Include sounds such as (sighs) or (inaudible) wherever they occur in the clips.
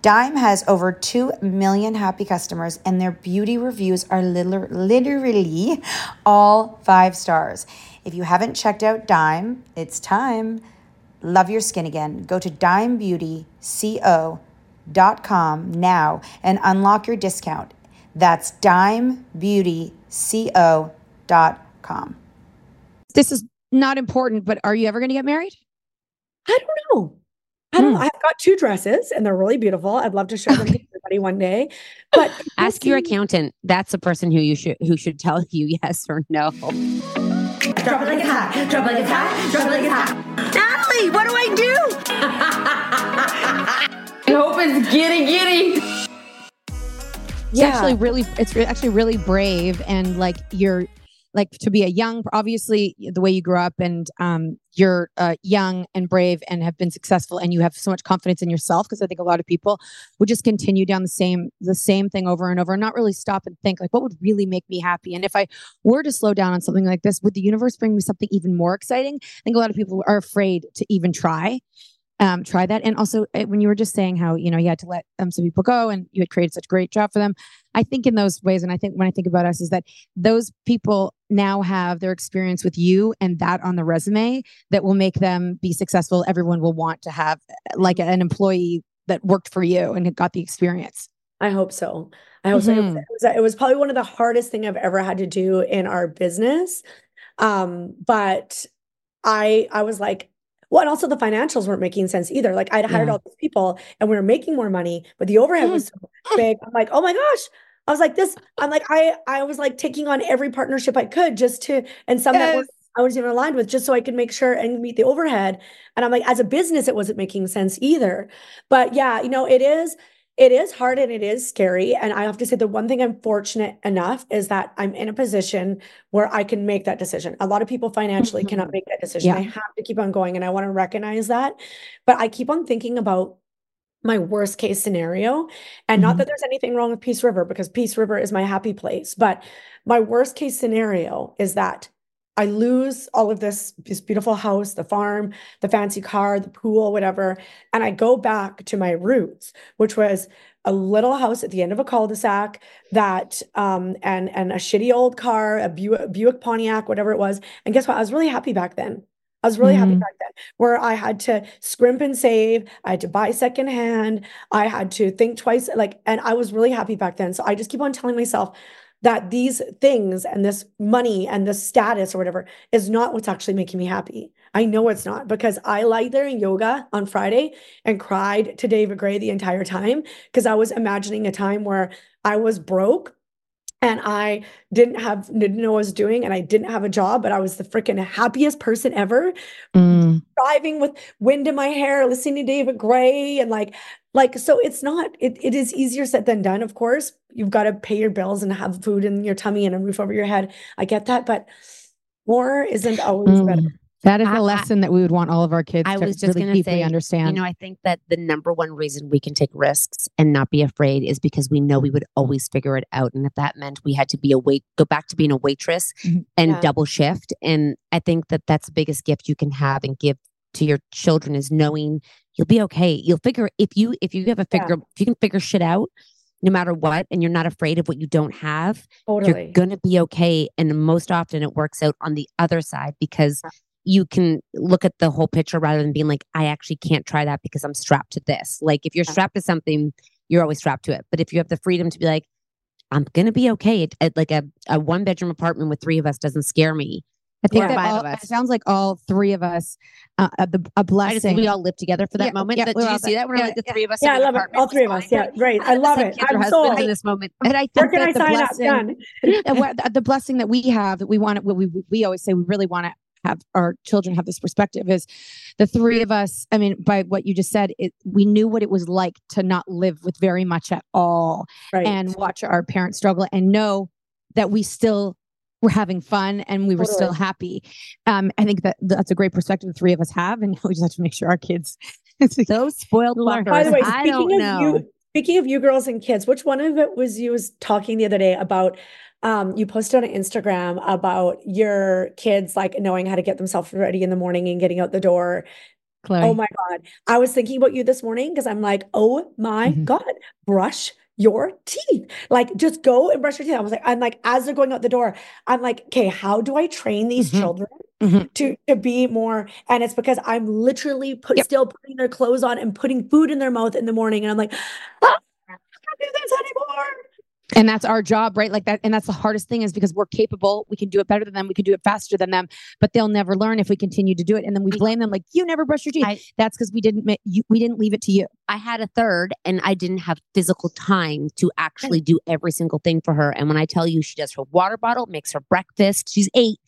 Dime has over 2 million happy customers, and their beauty reviews are liter- literally all five stars. If you haven't checked out Dime, it's time. Love your skin again. Go to dimebeautyco.com now and unlock your discount. That's dimebeautyco.com. This is not important, but are you ever going to get married? I don't know. I don't know. Hmm. I've got two dresses and they're really beautiful. I'd love to show them to everybody one day. But (laughs) Ask your accountant. That's the person who you should who should tell you (laughs) yes or no. Drop it like it's hot. Drop it like it's hot. Drop it like it's hot. Natalie, what do I do? I (laughs) hope it's giddy giddy. It's actually really it's re- actually really brave and like you're like to be a young obviously the way you grew up and um you're uh, young and brave and have been successful and you have so much confidence in yourself because i think a lot of people would just continue down the same the same thing over and over and not really stop and think like what would really make me happy and if i were to slow down on something like this would the universe bring me something even more exciting i think a lot of people are afraid to even try um, try that. And also, uh, when you were just saying how you know you had to let um, some people go, and you had created such a great job for them, I think in those ways, and I think when I think about us, is that those people now have their experience with you and that on the resume that will make them be successful. Everyone will want to have like an employee that worked for you and got the experience. I hope so. I hope so. It was, it was it was probably one of the hardest thing I've ever had to do in our business. Um, but I I was like, well, and also the financials weren't making sense either. Like I'd hired Yeah. all these people and we were making more money, but the overhead was so big. I'm like, oh my gosh. I was like this. I'm like I I was like taking on every partnership I could just to and some that were I wasn't even aligned with just so I could make sure and meet the overhead. And I'm like, as a business, it wasn't making sense either. But yeah, you know, it is it is hard and it is scary. And I have to say, the one thing I'm fortunate enough is that I'm in a position where I can make that decision. A lot of people financially cannot mm-hmm. make that decision. Yeah. I have to keep on going and I want to recognize that. But I keep on thinking about my worst case scenario. And not Mhm. that there's anything wrong with Peace River because Peace River is my happy place. But my worst case scenario is that I lose all of this, this beautiful house, the farm, the fancy car, the pool, whatever. And I go back to my roots, which was a little house at the end of a cul-de-sac that um and and a shitty old car, a Buick, Buick Pontiac, whatever it was. And guess what? I was really happy back then. I was really happy Mhm. back then, where I had to scrimp and save. I had to buy secondhand. I had to think twice, like, and I was really happy back then. So I just keep on telling myself that these things and this money and this status or whatever is not what's actually making me happy. I know it's not because I lied there in yoga on Friday and cried to David Gray the entire time because I was imagining a time where I was broke and I didn't have didn't know what I was doing and I didn't have a job, but I was the freaking happiest person ever Mm. driving with wind in my hair, listening to David Gray, and like, like, so it's not, it, it is easier said than done, of course. You've got to pay your bills and have food in your tummy and a roof over your head. I get that, but more isn't always better. That is I- I- lesson that we would want all of our kids I to was just really gonna deeply say, understand. You know, I think that the number one reason we can take risks and not be afraid is because we know we would always figure it out. And if that meant we had to be a wait, go back to being a waitress Mhm. and Yeah. double shift. And I think that that's the biggest gift you can have and give to your children is knowing you'll be okay. You'll figure if you if you have a Yeah. figure if you can figure shit out no matter what and you're not afraid of what you don't have Totally. you're going to be okay. And most often it works out on the other side because you can look at the whole picture rather than being like, I actually can't try that because I'm strapped to this. Like if you're strapped to something, you're always strapped to it. But if you have the freedom to be like, I'm going to be okay. It, it- like a, a one bedroom apartment with three of us doesn't scare me. I think that all, it sounds like all three of us, uh, uh, the, a I just blessing. we all live together for that Yeah, moment. yeah, That- we're you all see there. that? When Yeah, like the yeah. three of us Yeah, in I love it. All three of us. Yeah, great. I love it. I'm husbands sold. in this moment. And I think Where can that I the sign blessing, up? Done. the blessing that we have that we want what we we always say we really want to have our children have this perspective is the three of us i mean by what you just said it, we knew what it was like to not live with very much at all Right. and watch our parents struggle and know that we still were having fun and we were still happy um i think that that's a great perspective the three of us have and (laughs) we just have to make sure our kids (laughs) Those spoiled Learn. By the way, I speaking don't of know. you, speaking of you girls and kids, which one of it was you was talking the other day about? Um, you posted on Instagram about your kids like knowing how to get themselves ready in the morning and getting out the door. Chloe. Oh my God. I was thinking about you this morning because I'm like, oh my Mhm. God, brush your teeth. Like just go and brush your teeth. I was like, I'm like, as they're going out the door, I'm like, okay, how do I train these Mhm. children Mhm. to to be more? And it's because I'm literally put Yep. still putting their clothes on and putting food in their mouth in the morning. And I'm like, "Ah, I can't do this anymore. And that's our job right? Like that and that's the hardest thing is because we're capable we can do it better than them we can do it faster than them but they'll never learn if we continue to do it. And then we blame them like you never brush your teeth. I- that's because we didn't you, we didn't leave it to you. I had a third and I didn't have physical time to actually do every single thing for her. And when I tell you she does her water bottle, makes her breakfast, she's eight,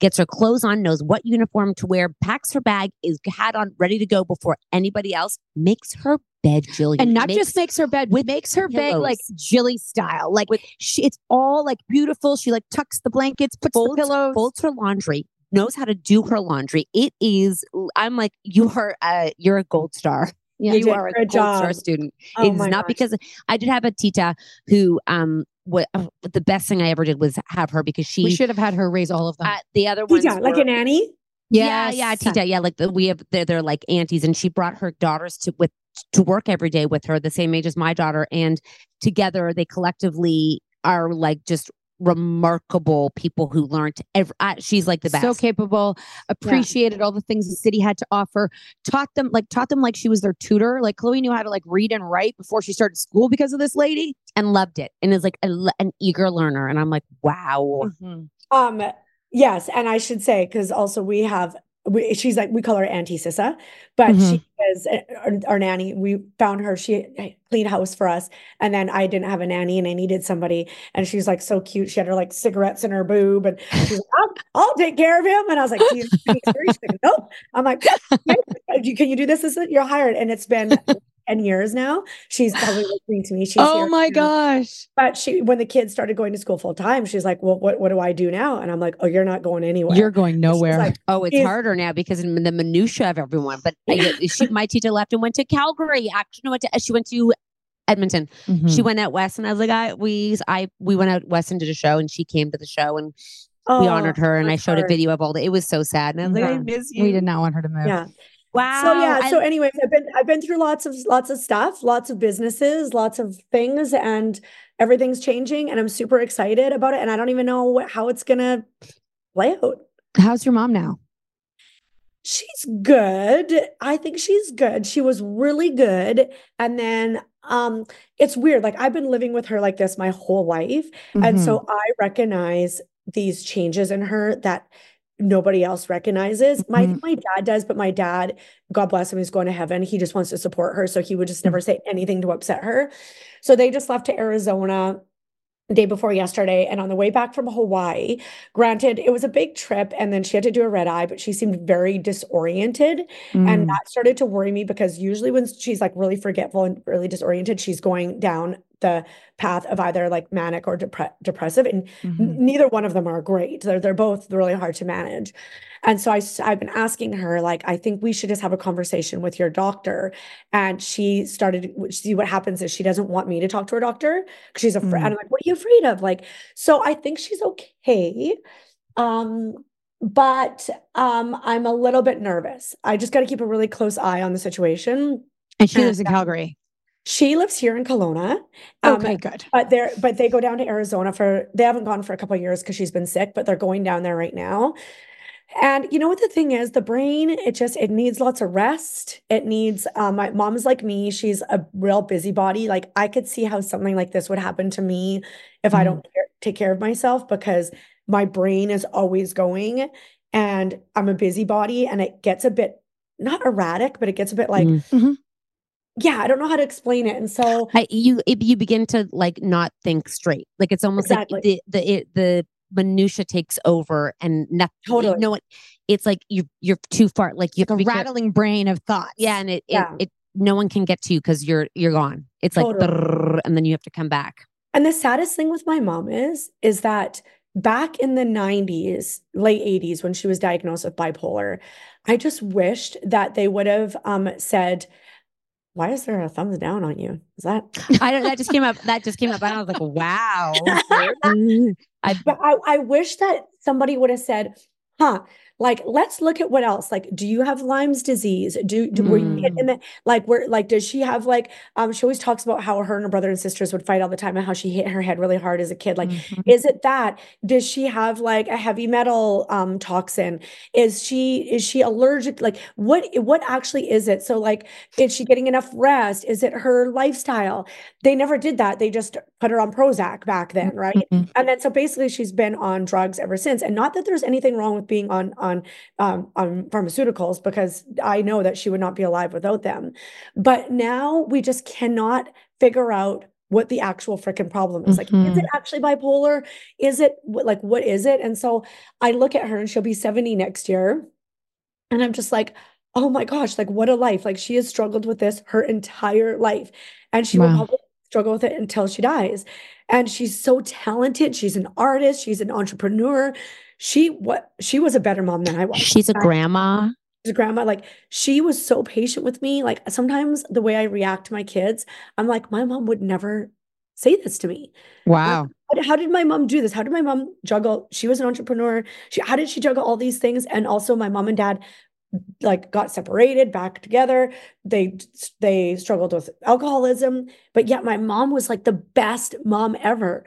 gets her clothes on, knows what uniform to wear, packs her bag, is hat on, ready to go before anybody else, makes her bed, Jillian. and not makes, just makes her bed with makes her bed like Jilly style like With- she it's all like beautiful she like tucks the blankets puts folds, the pillows folds her laundry, knows how to do her laundry. It is, I'm like, you are a, you're a gold star. Yeah. You you are a a gold star student. Oh it's not gosh. because I did have a tita who um what the best thing I ever did was have her because she we should have had her raise all of them uh, the other ones Tita, like a nanny. yeah yeah tita yeah like the, we have they're, they're like aunties and she brought her daughters to with to work every day with her the same age as my daughter and together they collectively are like just remarkable people who learned every, uh, she's like the best. so capable appreciated all the things the city had to offer taught them like taught them like she was their tutor. Like chloe knew how to like read and write before she started school because of this lady and loved it and is like a, an eager learner and i'm like wow. Um, yes, and I should say because also we have we, she's like we call her Auntie Sissa, but Mhm. she is uh, our, our nanny. We found her. She cleaned house for us, and then I didn't have a nanny, and I needed somebody. And she's like so cute. She had her like cigarettes in her boob, and she's like, "I'll, I'll take care of him." And I was like, "Do you speak English?" She's like, "Nope." I'm like, "Can you- "Can you do this? This is- You're hired." And it's been. 10 years now. She's probably (sighs) listening to me. She's oh my now. gosh. But she, when the kids started going to school full time, she's like, "Well, what, what do I do now?" And I'm like, "Oh, you're not going anywhere." You're going nowhere. like, Oh, it's Is- harder now because of the minutia of everyone. But I- she, my teacher left and went to Calgary. Actually, no, went to, she went to Edmonton. Mhm. She went out west, and I was like, I we I we went out west and did a show, and she came to the show, and we Oh, honored her, and I that's showed a video of all the. It was so sad, and I was like, I miss you. we did not want her to move. Yeah. Wow. So yeah. I- So, anyways, I've been I've been through lots of lots of stuff, lots of businesses, lots of things, and everything's changing, and I'm super excited about it. And I don't even know what, how it's gonna play out. How's your mom now? She's good. I think she's good. She was really good. And then um it's weird. Like I've been living with her like this my whole life. And Mhm. so I recognize these changes in her that nobody else recognizes. My Mhm. my dad does, but my dad, God bless him, he's going to heaven. He just wants to support her. So he would just never say anything to upset her. So they just left to Arizona day before yesterday and on the way back from Hawaii. Granted, it was a big trip and then she had to do a red eye, but she seemed very disoriented. Mm. And that started to worry me because usually when she's like really forgetful and really disoriented, she's going down the path of either like manic or depre- depressive. And Mhm. n- neither one of them are great. They're, they're both really hard to manage. And so I, i've been asking her, like, I think we should just have a conversation with your doctor. And she started, see what happens is she doesn't want me to talk to her doctor because she's afraid. Mm. I'm like, what are you afraid of? Like, so I think she's okay. Um, but um, I'm a little bit nervous. I just got to keep a really close eye on the situation. And she lives in um, Calgary. She lives here in Kelowna. Um, Okay, good. but they're but they go down to Arizona for they haven't gone for a couple of years because she's been sick, but they're going down there right now. And you know what the thing is, the brain, it just it needs lots of rest. It needs um my mom's like me, she's a real busybody. Like I could see how something like this would happen to me if I Mhm. don't care, take care of myself because my brain is always going and I'm a busybody and it gets a bit not erratic, but it gets a bit like Mhm. Yeah, I don't know how to explain it. And so I, you it, you begin to like not think straight. Like it's almost Exactly. like the the it, the minutia takes over and nothing. Totally. You know what? It's like you you're too far. Like you have Like to a be care- rattling brain of thoughts. Yeah, and it, Yeah. it it no one can get to you because you're you're gone. It's like Totally. and then you have to come back. And the saddest thing with my mom is, is that back in the 90s, late 80s, when she was diagnosed with bipolar, I just wished that they would have um, said, why is there a thumbs down on you? Is that? I don't. That just came up. That just came up, and I was like, wow. (laughs) Mm-hmm. I But I, I wish that somebody would have said, huh, like, let's look at what else. Like, do you have Lyme's disease? Do, do were you hit in the, like, where, like, does she have, like, um, she always talks about how her and her brother and sisters would fight all the time and how she hit her head really hard as a kid. Like, Mhm. is it that? Does she have like a heavy metal um toxin? Is she is she allergic? Like what what actually is it? So like is she getting enough rest? Is it her lifestyle? They never did that. They just put her on Prozac back then, right? Mhm. And then so basically she's been on drugs ever since. And not that there's anything wrong with being on on um on pharmaceuticals because I know that she would not be alive without them. But now we just cannot figure out what the actual freaking problem is. Like, is it actually bipolar? Is it like what is it? And so I look at her and she'll be 70 next year. And I'm just like, oh my gosh, like what a life. Like she has struggled with this her entire life. And she will probably struggle with it until she dies. And she's so talented. She's an artist, she's an entrepreneur. She what she was a better mom than I was. She's a grandma. She's a grandma. Like she was so patient with me. Like sometimes the way I react to my kids, I'm like, my mom would never say this to me. Wow. How did, how did my mom do this? How did my mom juggle? She was an entrepreneur. She, how did she juggle all these things? And also, my mom and dad like got separated, back together. They they struggled with alcoholism, but yet my mom was like the best mom ever.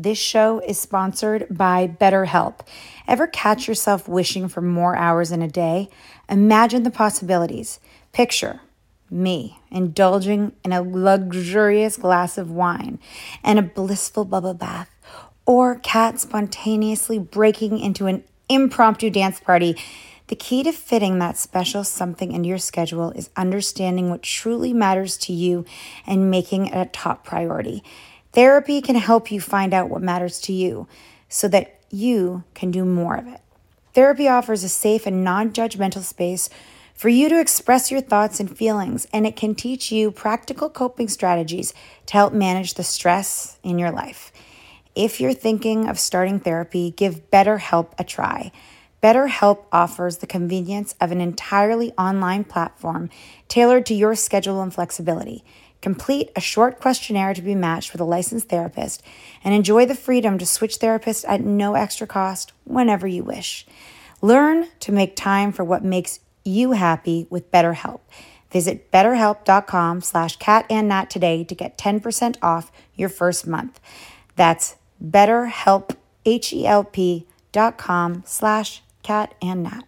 This show is sponsored by BetterHelp. Ever catch yourself wishing for more hours in a day? Imagine the possibilities. Picture me indulging in a luxurious glass of wine and a blissful bubble bath, or Kat spontaneously breaking into an impromptu dance party. The key to fitting that special something into your schedule is understanding what truly matters to you and making it a top priority. Therapy can help you find out what matters to you so that you can do more of it. Therapy offers a safe and non judgmental space for you to express your thoughts and feelings, and it can teach you practical coping strategies to help manage the stress in your life. If you're thinking of starting therapy, give BetterHelp a try. BetterHelp offers the convenience of an entirely online platform tailored to your schedule and flexibility. Complete a short questionnaire to be matched with a licensed therapist and enjoy the freedom to switch therapists at no extra cost whenever you wish. Learn to make time for what makes you happy with BetterHelp. Visit betterhelp.com slash cat and nat today to get 10% off your first month. That's betterhelp, H-E-L-P dot com slash cat and nat.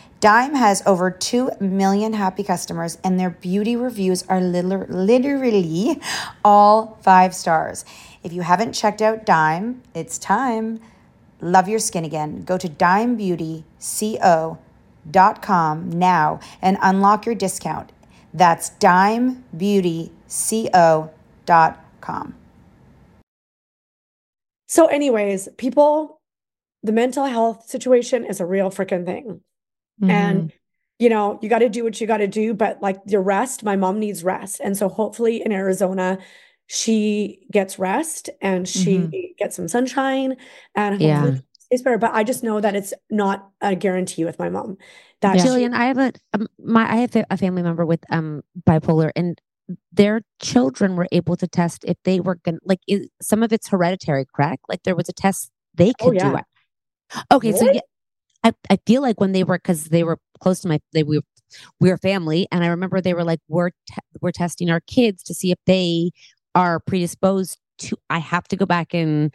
Dime has over 2 million happy customers, and their beauty reviews are literally all five stars. If you haven't checked out Dime, it's time. Love your skin again. Go to dimebeautyco.com now and unlock your discount. That's dimebeautyco.com. So, anyways, people, the mental health situation is a real freaking thing. And, you know, you got to do what you got to do, but like the rest, my mom needs rest. And so, hopefully, in Arizona, she gets rest and she gets some sunshine and Yeah. stays better. But I just know that it's not a guarantee with my mom. That she- Jillian, I have a um, my I have a family member with um bipolar, and their children were able to test if they were going to like is, some of it's hereditary, correct? Like there was a test they Oh, could do yeah. it. Okay, so yeah, I I feel like when they were because they were close to my they we were, we were family, and I remember they were like we're te- we're testing our kids to see if they are predisposed to. I have to go back and.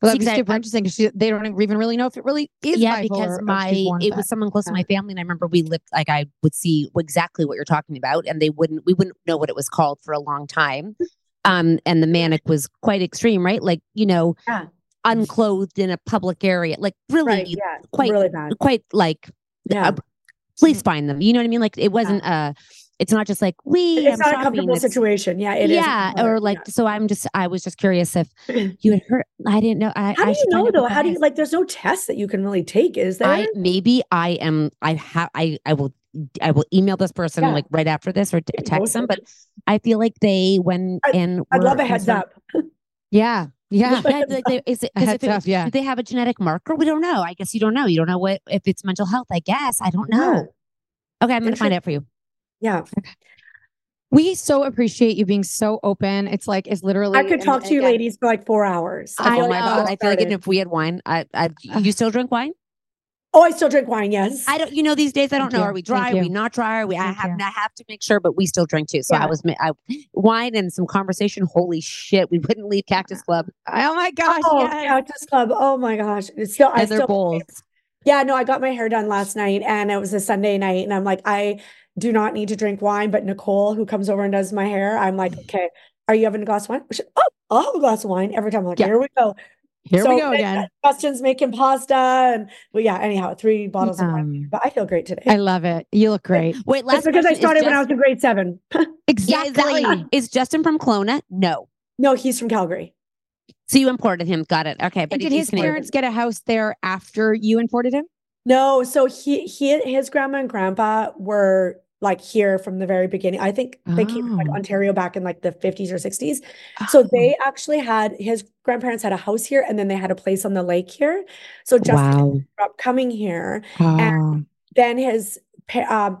Well, see, that'd be 'cause super I- interesting because they don't even really know if it really is yeah because my it with was someone close to my family and i remember we lived like i would see exactly what you're talking about and they wouldn't we wouldn't know what it was called for a long time um and the manic was quite extreme right like you know Yeah. Unclothed in a public area, like really Right, yeah, quite really bad. quite like Yeah. uh, please find them. You know what I mean? Like it wasn't uh it's not just like we It's I'm not a comfortable it's- situation. Yeah, it is. yeah, or like so I'm just I was just curious if (laughs) you had heard I didn't know I How I do you know though? How do you is. like? There's no test that you can really take, is there? I maybe I am I have I I will I will email this person Yeah. like right after this or text them, but I feel like they when and I'd love a heads up. (laughs) Yeah. Yeah. Yeah, like they, is it, (laughs) A 'cause heads if it- yeah. Do they have a genetic marker? We don't know. I guess you don't know. You don't know what if it's mental health. I guess I don't know. Okay, I'm gonna find out for you. Yeah. We so appreciate you being so open. It's like it's literally I could and talk to you again- ladies for like four hours. I feel oh like my god! I feel like if we had wine, I, I you still drink wine? Oh, I still drink wine. Yes. I don't. You know, these days I don't Thank know. you. Are we Thank dry? Are we not dry? Are we? I have. you. I have to make sure, but we still drink too. So I was. I, wine and some conversation. Holy shit! We wouldn't leave Cactus Club. Oh my gosh. Oh, yes. Cactus Club. Oh my gosh. It's still I And their still bowls. Yeah, no, I got my hair done last night and it was a Sunday night and I'm like, I do not need to drink wine, but Nicole, who comes over and does my hair, I'm like, mm. okay, are you having a glass of wine? She- oh, I'll have a glass of wine every time. I'm like, Yeah. here we go. Here we go again. Justin's making pasta and well, yeah, anyhow, three bottles of wine. Um, But I feel great today. I love it. You look great. Wait, last It's because I question, is started when I was in grade seven. (laughs) Yeah, Exactly. exactly. Is Justin from Kelowna? No. no, he's from Calgary. So you imported him. Got it. Okay, but And did his Canadian. parents get a house there after you imported him? No, so he he his grandma and grandpa were like here from the very beginning. I think they came from like Oh. Ontario back in like the 50s or 60s. So they actually had his grandparents had a house here and then they had a place on the lake here. So Justin Wow. grew up coming here. Oh. Then his um,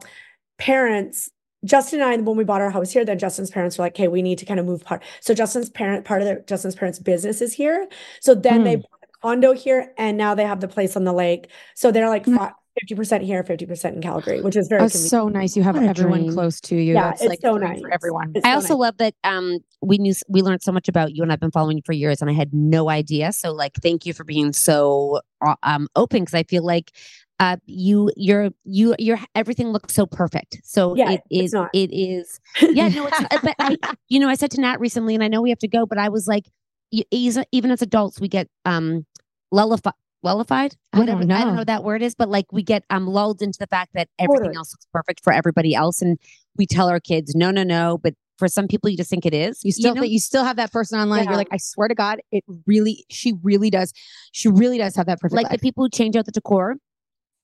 parents, Justin and I, when we bought our house here, then Justin's parents were like, "Okay, we need to kind of move part." So Justin's parent, part of their Justin's parents' business is here. So then they Hmm. bought a condo here, and now they have the place on the lake. So they're like Mm. Fifty percent here, fifty percent in Calgary, which is very Oh, convenient. so nice. You have everyone dream. close to you. Yeah, That's it's like so nice. for everyone. It's I so also nice. love that um we knew we learned so much about you and I've been following you for years and I had no idea. So like thank you for being so uh, um open because I feel like uh you you're you you're everything looks so perfect. So Yeah, it is it is yeah no it's not, but I (laughs) you know I said to Nat recently and I know we have to go but I was like even even as adults we get um lullified lullified I don't whatever I don't know know. what that word is but like we get um lulled into the fact that everything else looks perfect for everybody else and we tell our kids no no no but for some people you just think it is You still know? think you still have that person online. Yeah. You're like, I swear to God, it really, she really does. She really does have that perfect like the people who change out the decor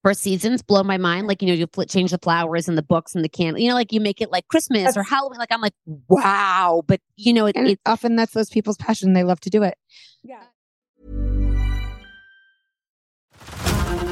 for seasons blow my mind like you know you fl- change the flowers and the books and the candle you know like you make it like christmas or halloween like i'm like wow but you know it, it often that's those people's passion. They love to do it. Yeah.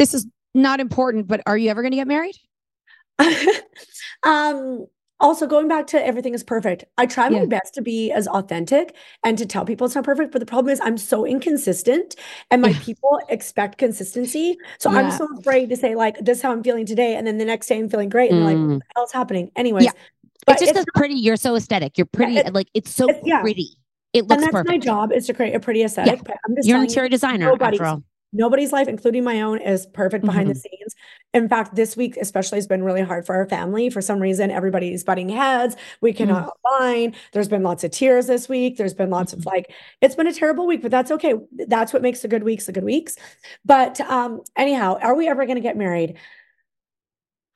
This is not important, but are you ever going to get married? (laughs) um also going back to everything is perfect. I try my Yeah. best to be as authentic and to tell people it's not perfect but the problem is i'm so inconsistent and my people expect consistency. So i'm so afraid to say like this is how i'm feeling today and then the next day i'm feeling great and they're like Mm. what the hell's happening? Anyways Yeah. but it's just it's as pretty. You're so aesthetic. You're pretty it- like it's so yeah. pretty. It and looks that's my job is to create a pretty aesthetic but i'm just you're an telling you, interior designer after all nobody's life, including my own, is perfect behind Mm-hmm. the scenes. In fact, this week especially has been really hard for our family. For some reason, everybody's butting heads. We cannot Mm. align. There's been lots of tears this week. There's been lots Mm-hmm. of like, it's been a terrible week, but that's okay. That's what makes the good weeks the good weeks. But um, anyhow, are we ever going to get married?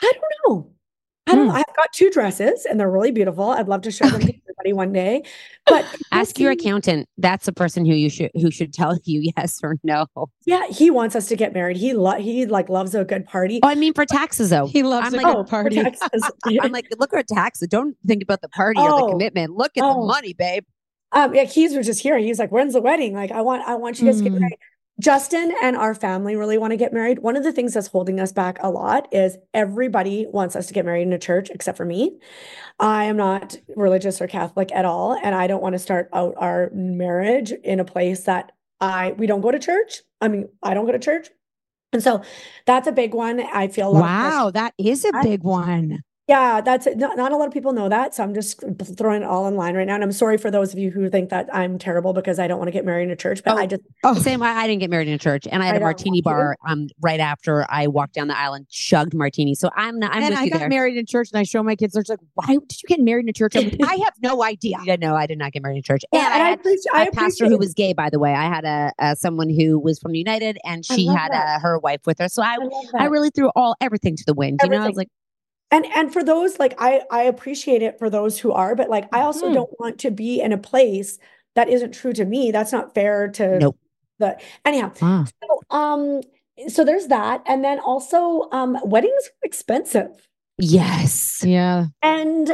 I don't know. I don't. Hmm. I've got two dresses and they're really beautiful. I'd love to show them (laughs) to everybody one day. But (laughs) ask your accountant that's the person who you should who should tell you (laughs) yes or no oh Yeah, he wants us to get married. He lo- he like loves a good party. Oh, i mean for taxes though He loves I'm a like, good Oh, party. taxes. (laughs) i'm like look at taxes don't think about the party or Oh. the commitment look at the Oh. money babe Um, yeah, Keys was just here. He's like, "When's the wedding?" Like, I want, I want you guys to get Mm. married. Justin and our family really want to get married. One of the things that's holding us back a lot is everybody wants us to get married in a church except for me. I am not religious or Catholic at all, and I don't want to start out our marriage in a place that I we don't go to church. I mean, I don't go to church. And so that's a big one. I feel a lot of pressure. Wow, that is a big one. Yeah, that's it. Not, not a lot of people know that. So I'm just throwing it all online right now. And I'm sorry for those of you who think that I'm terrible because I don't want to get married in a church, but I just Oh, Same. I, I didn't get married in a church, and I had I a martini bar um right after I walked down the aisle and chugged martini. So I'm not. I'm and with I you got there. married in church, and I show my kids. They're just like, "Why did you get married in a church?" I'm like, I have no idea. (laughs) Yeah, no, I did not get married in church. Yeah, and and I I had appreciate I a pastor who was gay, by the way. I had a, a someone who was from United, and she had that. uh her wife with her. So I, I I really threw all everything to the wind. You know, I was like, And and for those like I I appreciate it for those who are, but like I also Mhm. don't want to be in a place that isn't true to me. That's not fair to nope. the anyhow. Ah. So um so there's that. And then also um weddings are expensive. Yes. Yeah. And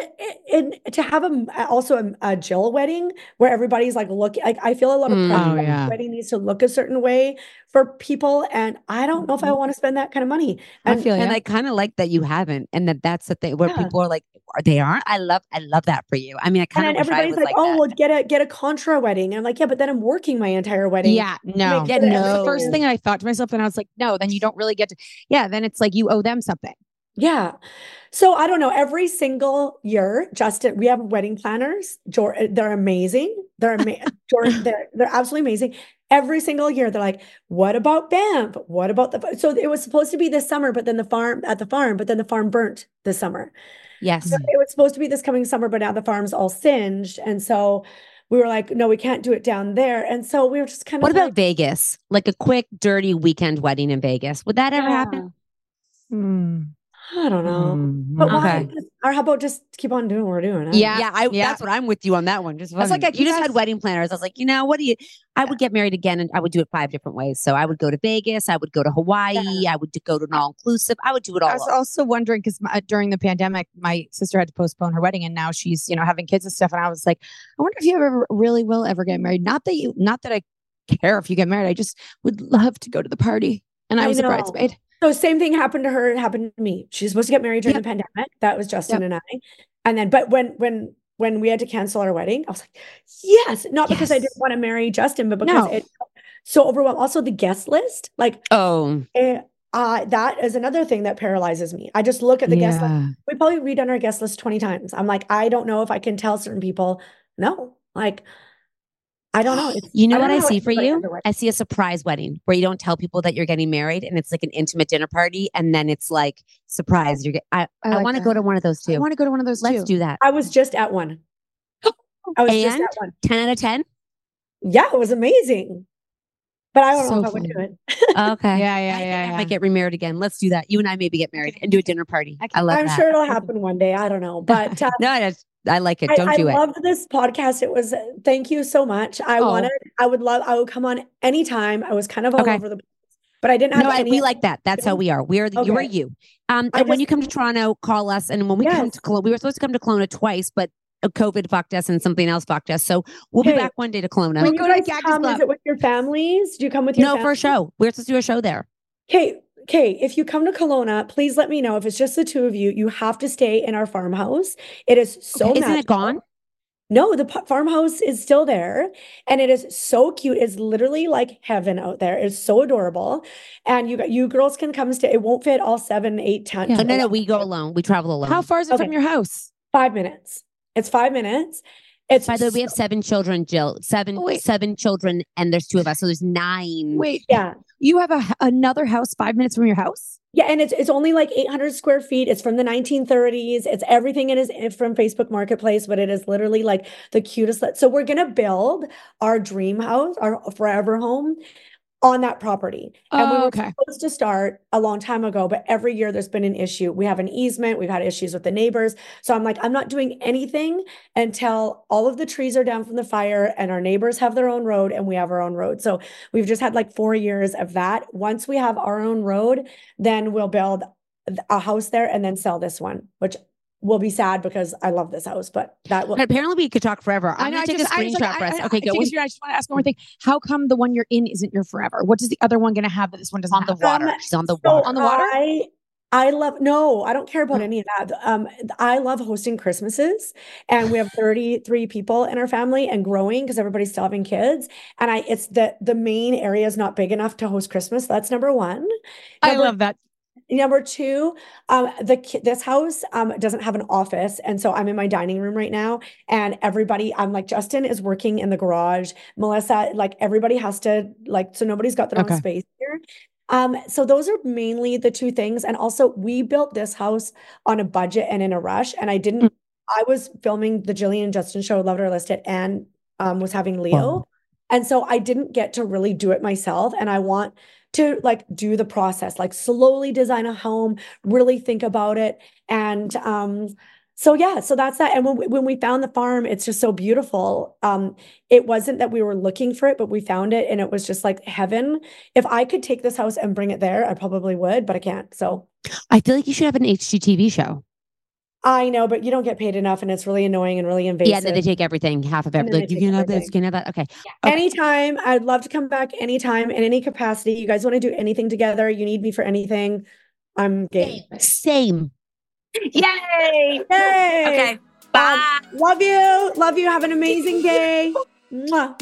and to have a also a, a Jill wedding where everybody's like looking like I feel a lot of Mm. pressure. Oh, yeah. wedding needs to look a certain way for people, and I don't know if I want to spend that kind of money. I And feel And ya. I kind of like that you haven't, and that that's the thing where Yeah. people are like, they aren't?" I love, I love that for you. I mean, I kind of wish I everybody's was like, like, "Oh, that. well, get a get a contra wedding." And I'm like, "Yeah, but then I'm working my entire wedding." Yeah, no, sure yeah, no. The first thing I thought to myself, and I was like, no, then you don't really get to. Yeah, then it's like you owe them something. Yeah. So I don't know. Every single year, Justin, we have wedding planners. Jor- they're amazing. They're amazing. (laughs) they're they're absolutely amazing. Every single year, they're like, "What about Banff? What about the?" So it was supposed to be this summer, but then the farm at the farm, but then the farm burnt this summer. yes, So it was supposed to be this coming summer, but now the farm's all singed, and so we were like, "No, we can't do it down there." And so we were just kind of What about like, Vegas? Like a quick, dirty weekend wedding in Vegas? Would that ever happen? Hmm. I don't know. Mm, But why? okay. Just- Or how about just keep on doing what we're doing? I Yeah. Yeah, I, yeah. that's what I'm with you on that one. Just I was like, fucking- I- you you just had wedding planners. I was like, you know, what do you? I would get married again, and I would do it five different ways. So I would go to Vegas, I would go to Hawaii, I would go to an all inclusive. I would do it all. I was over. also wondering because during the pandemic, my sister had to postpone her wedding, and now she's you know having kids and stuff. And I was like, I wonder if you ever really will ever get married. Not that you, not that I care if you get married. I just would love to go to the party, and I I was a bridesmaid. So same thing happened to her. It happened to me. She's supposed to get married during Yep. the pandemic. That was Justin and I. And then, but when when when we had to cancel our wedding, I was like, yes, not because I didn't want to marry Justin, but because No. it so overwhelmed. Also, the guest list, like oh, eh, uh, that is another thing that paralyzes me. I just look at the guest list. We probably redone our guest list 20 times. I'm like, I don't know if I can tell certain people no. Like, I don't know. (gasps) It's, you know don't what I see for you? has a wedding. I see a surprise wedding where you don't tell people that you're getting married, and it's like an intimate dinner party, and then it's like surprise. You're. Get, I. I I, want to go to one of those too. I want to go to one of those Let's too. do that. I was just at one. (gasps) I was just at one. ten out of ten. Yeah, it was amazing. But I don't know So if I would do it. (laughs) Okay. Yeah, yeah, I think yeah, I might get remarried again. Let's do that. You and I maybe get married and do a dinner party. I, love I'm that. sure it'll happen one day. I don't know. (laughs) But uh, No, I, like it. I, Don't I do it. I loved this podcast. It was thank you so much. I Oh. wanted, I would love, I would come on anytime. I was kind of all Okay. over the place, but I didn't have No, I, any. we like that. That's how we are. We're the, you are you. Um, I and when you come to Toronto, call us. And when we come to Kelowna, we were supposed to come to Kelowna twice, but uh, COVID fucked us and something else fucked us. So we'll be back one day to Kelowna. when you go to come, is Club. it with your families? Do you come with your no, for a show. We're supposed to do a show there. Okay, okay. If you come to Kelowna, please let me know. If it's just the two of you, you have to stay in our farmhouse. It is so Isn't it magical. gone? No, the pa- farmhouse is still there and it is so cute. It's literally like heaven out there. It's so adorable. And you you girls can come stay. It won't fit all seven, eight, ten. Oh, no, no, we go alone. We travel alone. How far is it from your house? Five minutes. It's five minutes. It's By the way, we have seven children, Jill. Seven, Oh, wait. seven children, and there's two of us, so there's nine. Wait, yeah. You have a another house five minutes from your house? Yeah, and it's it's only like 800 square feet. It's from the 1930s. It's everything it is in- from Facebook Marketplace, but it is literally like the cutest. So we're gonna build our dream house, our forever home, on that property. And we Oh, were okay. supposed to start a long time ago, but every year there's been an issue. We have an easement. We've had issues with the neighbors. So I'm like, I'm not doing anything until all of the trees are down from the fire and our neighbors have their own road and we have our own road. So we've just had like four years of that. Once we have our own road, then we'll build a house there and then sell this one, which will be sad because I love this house, but that will. But apparently, we could talk forever. I'm I know, gonna I take just- a I just, like, for us. I- Okay, I go. think it's I just want to ask one more thing. How come the one you're in isn't your forever? What does the other one going to have that this one doesn't on the have? water. Um, She's on the So water. On the water? I I love no, I don't care about any of that. Um, I love hosting Christmases, and we have 33 people in our family and growing because everybody's still having kids. And I, it's the the main area is not big enough to host Christmas. That's number one. I love that. Number two, um, the this house um doesn't have an office, and so I'm in my dining room right now, and everybody, I'm like Justin is working in the garage. Melissa, like everybody has to like, so nobody's got their Okay. own space here. Um, so those are mainly the two things, and also we built this house on a budget and in a rush, and I didn't. Mm. I was filming the Jillian and Justin show, Love It or List It, and um was having Leo, Wow. and so I didn't get to really do it myself, and I want to like do the process, like slowly design a home, really think about it. And um, so yeah, so that's that. And when we, when we found the farm, it's just so beautiful. Um, it wasn't that we were looking for it, but we found it and it was just like heaven. If I could take this house and bring it there, I probably would, but I can't. So I feel like you should have an HGTV show. I know, but you don't get paid enough, and it's really annoying and really invasive. Yeah, they take everything, half of everything. Like, you can have everything. You can have that. Okay. Yeah. okay. Anytime, I'd love to come back anytime in any capacity. You guys want to do anything together? You need me for anything? I'm game. Same. Yay! Yay! Okay. Bye. Um, love you. Love you. Have an amazing day. Mwah.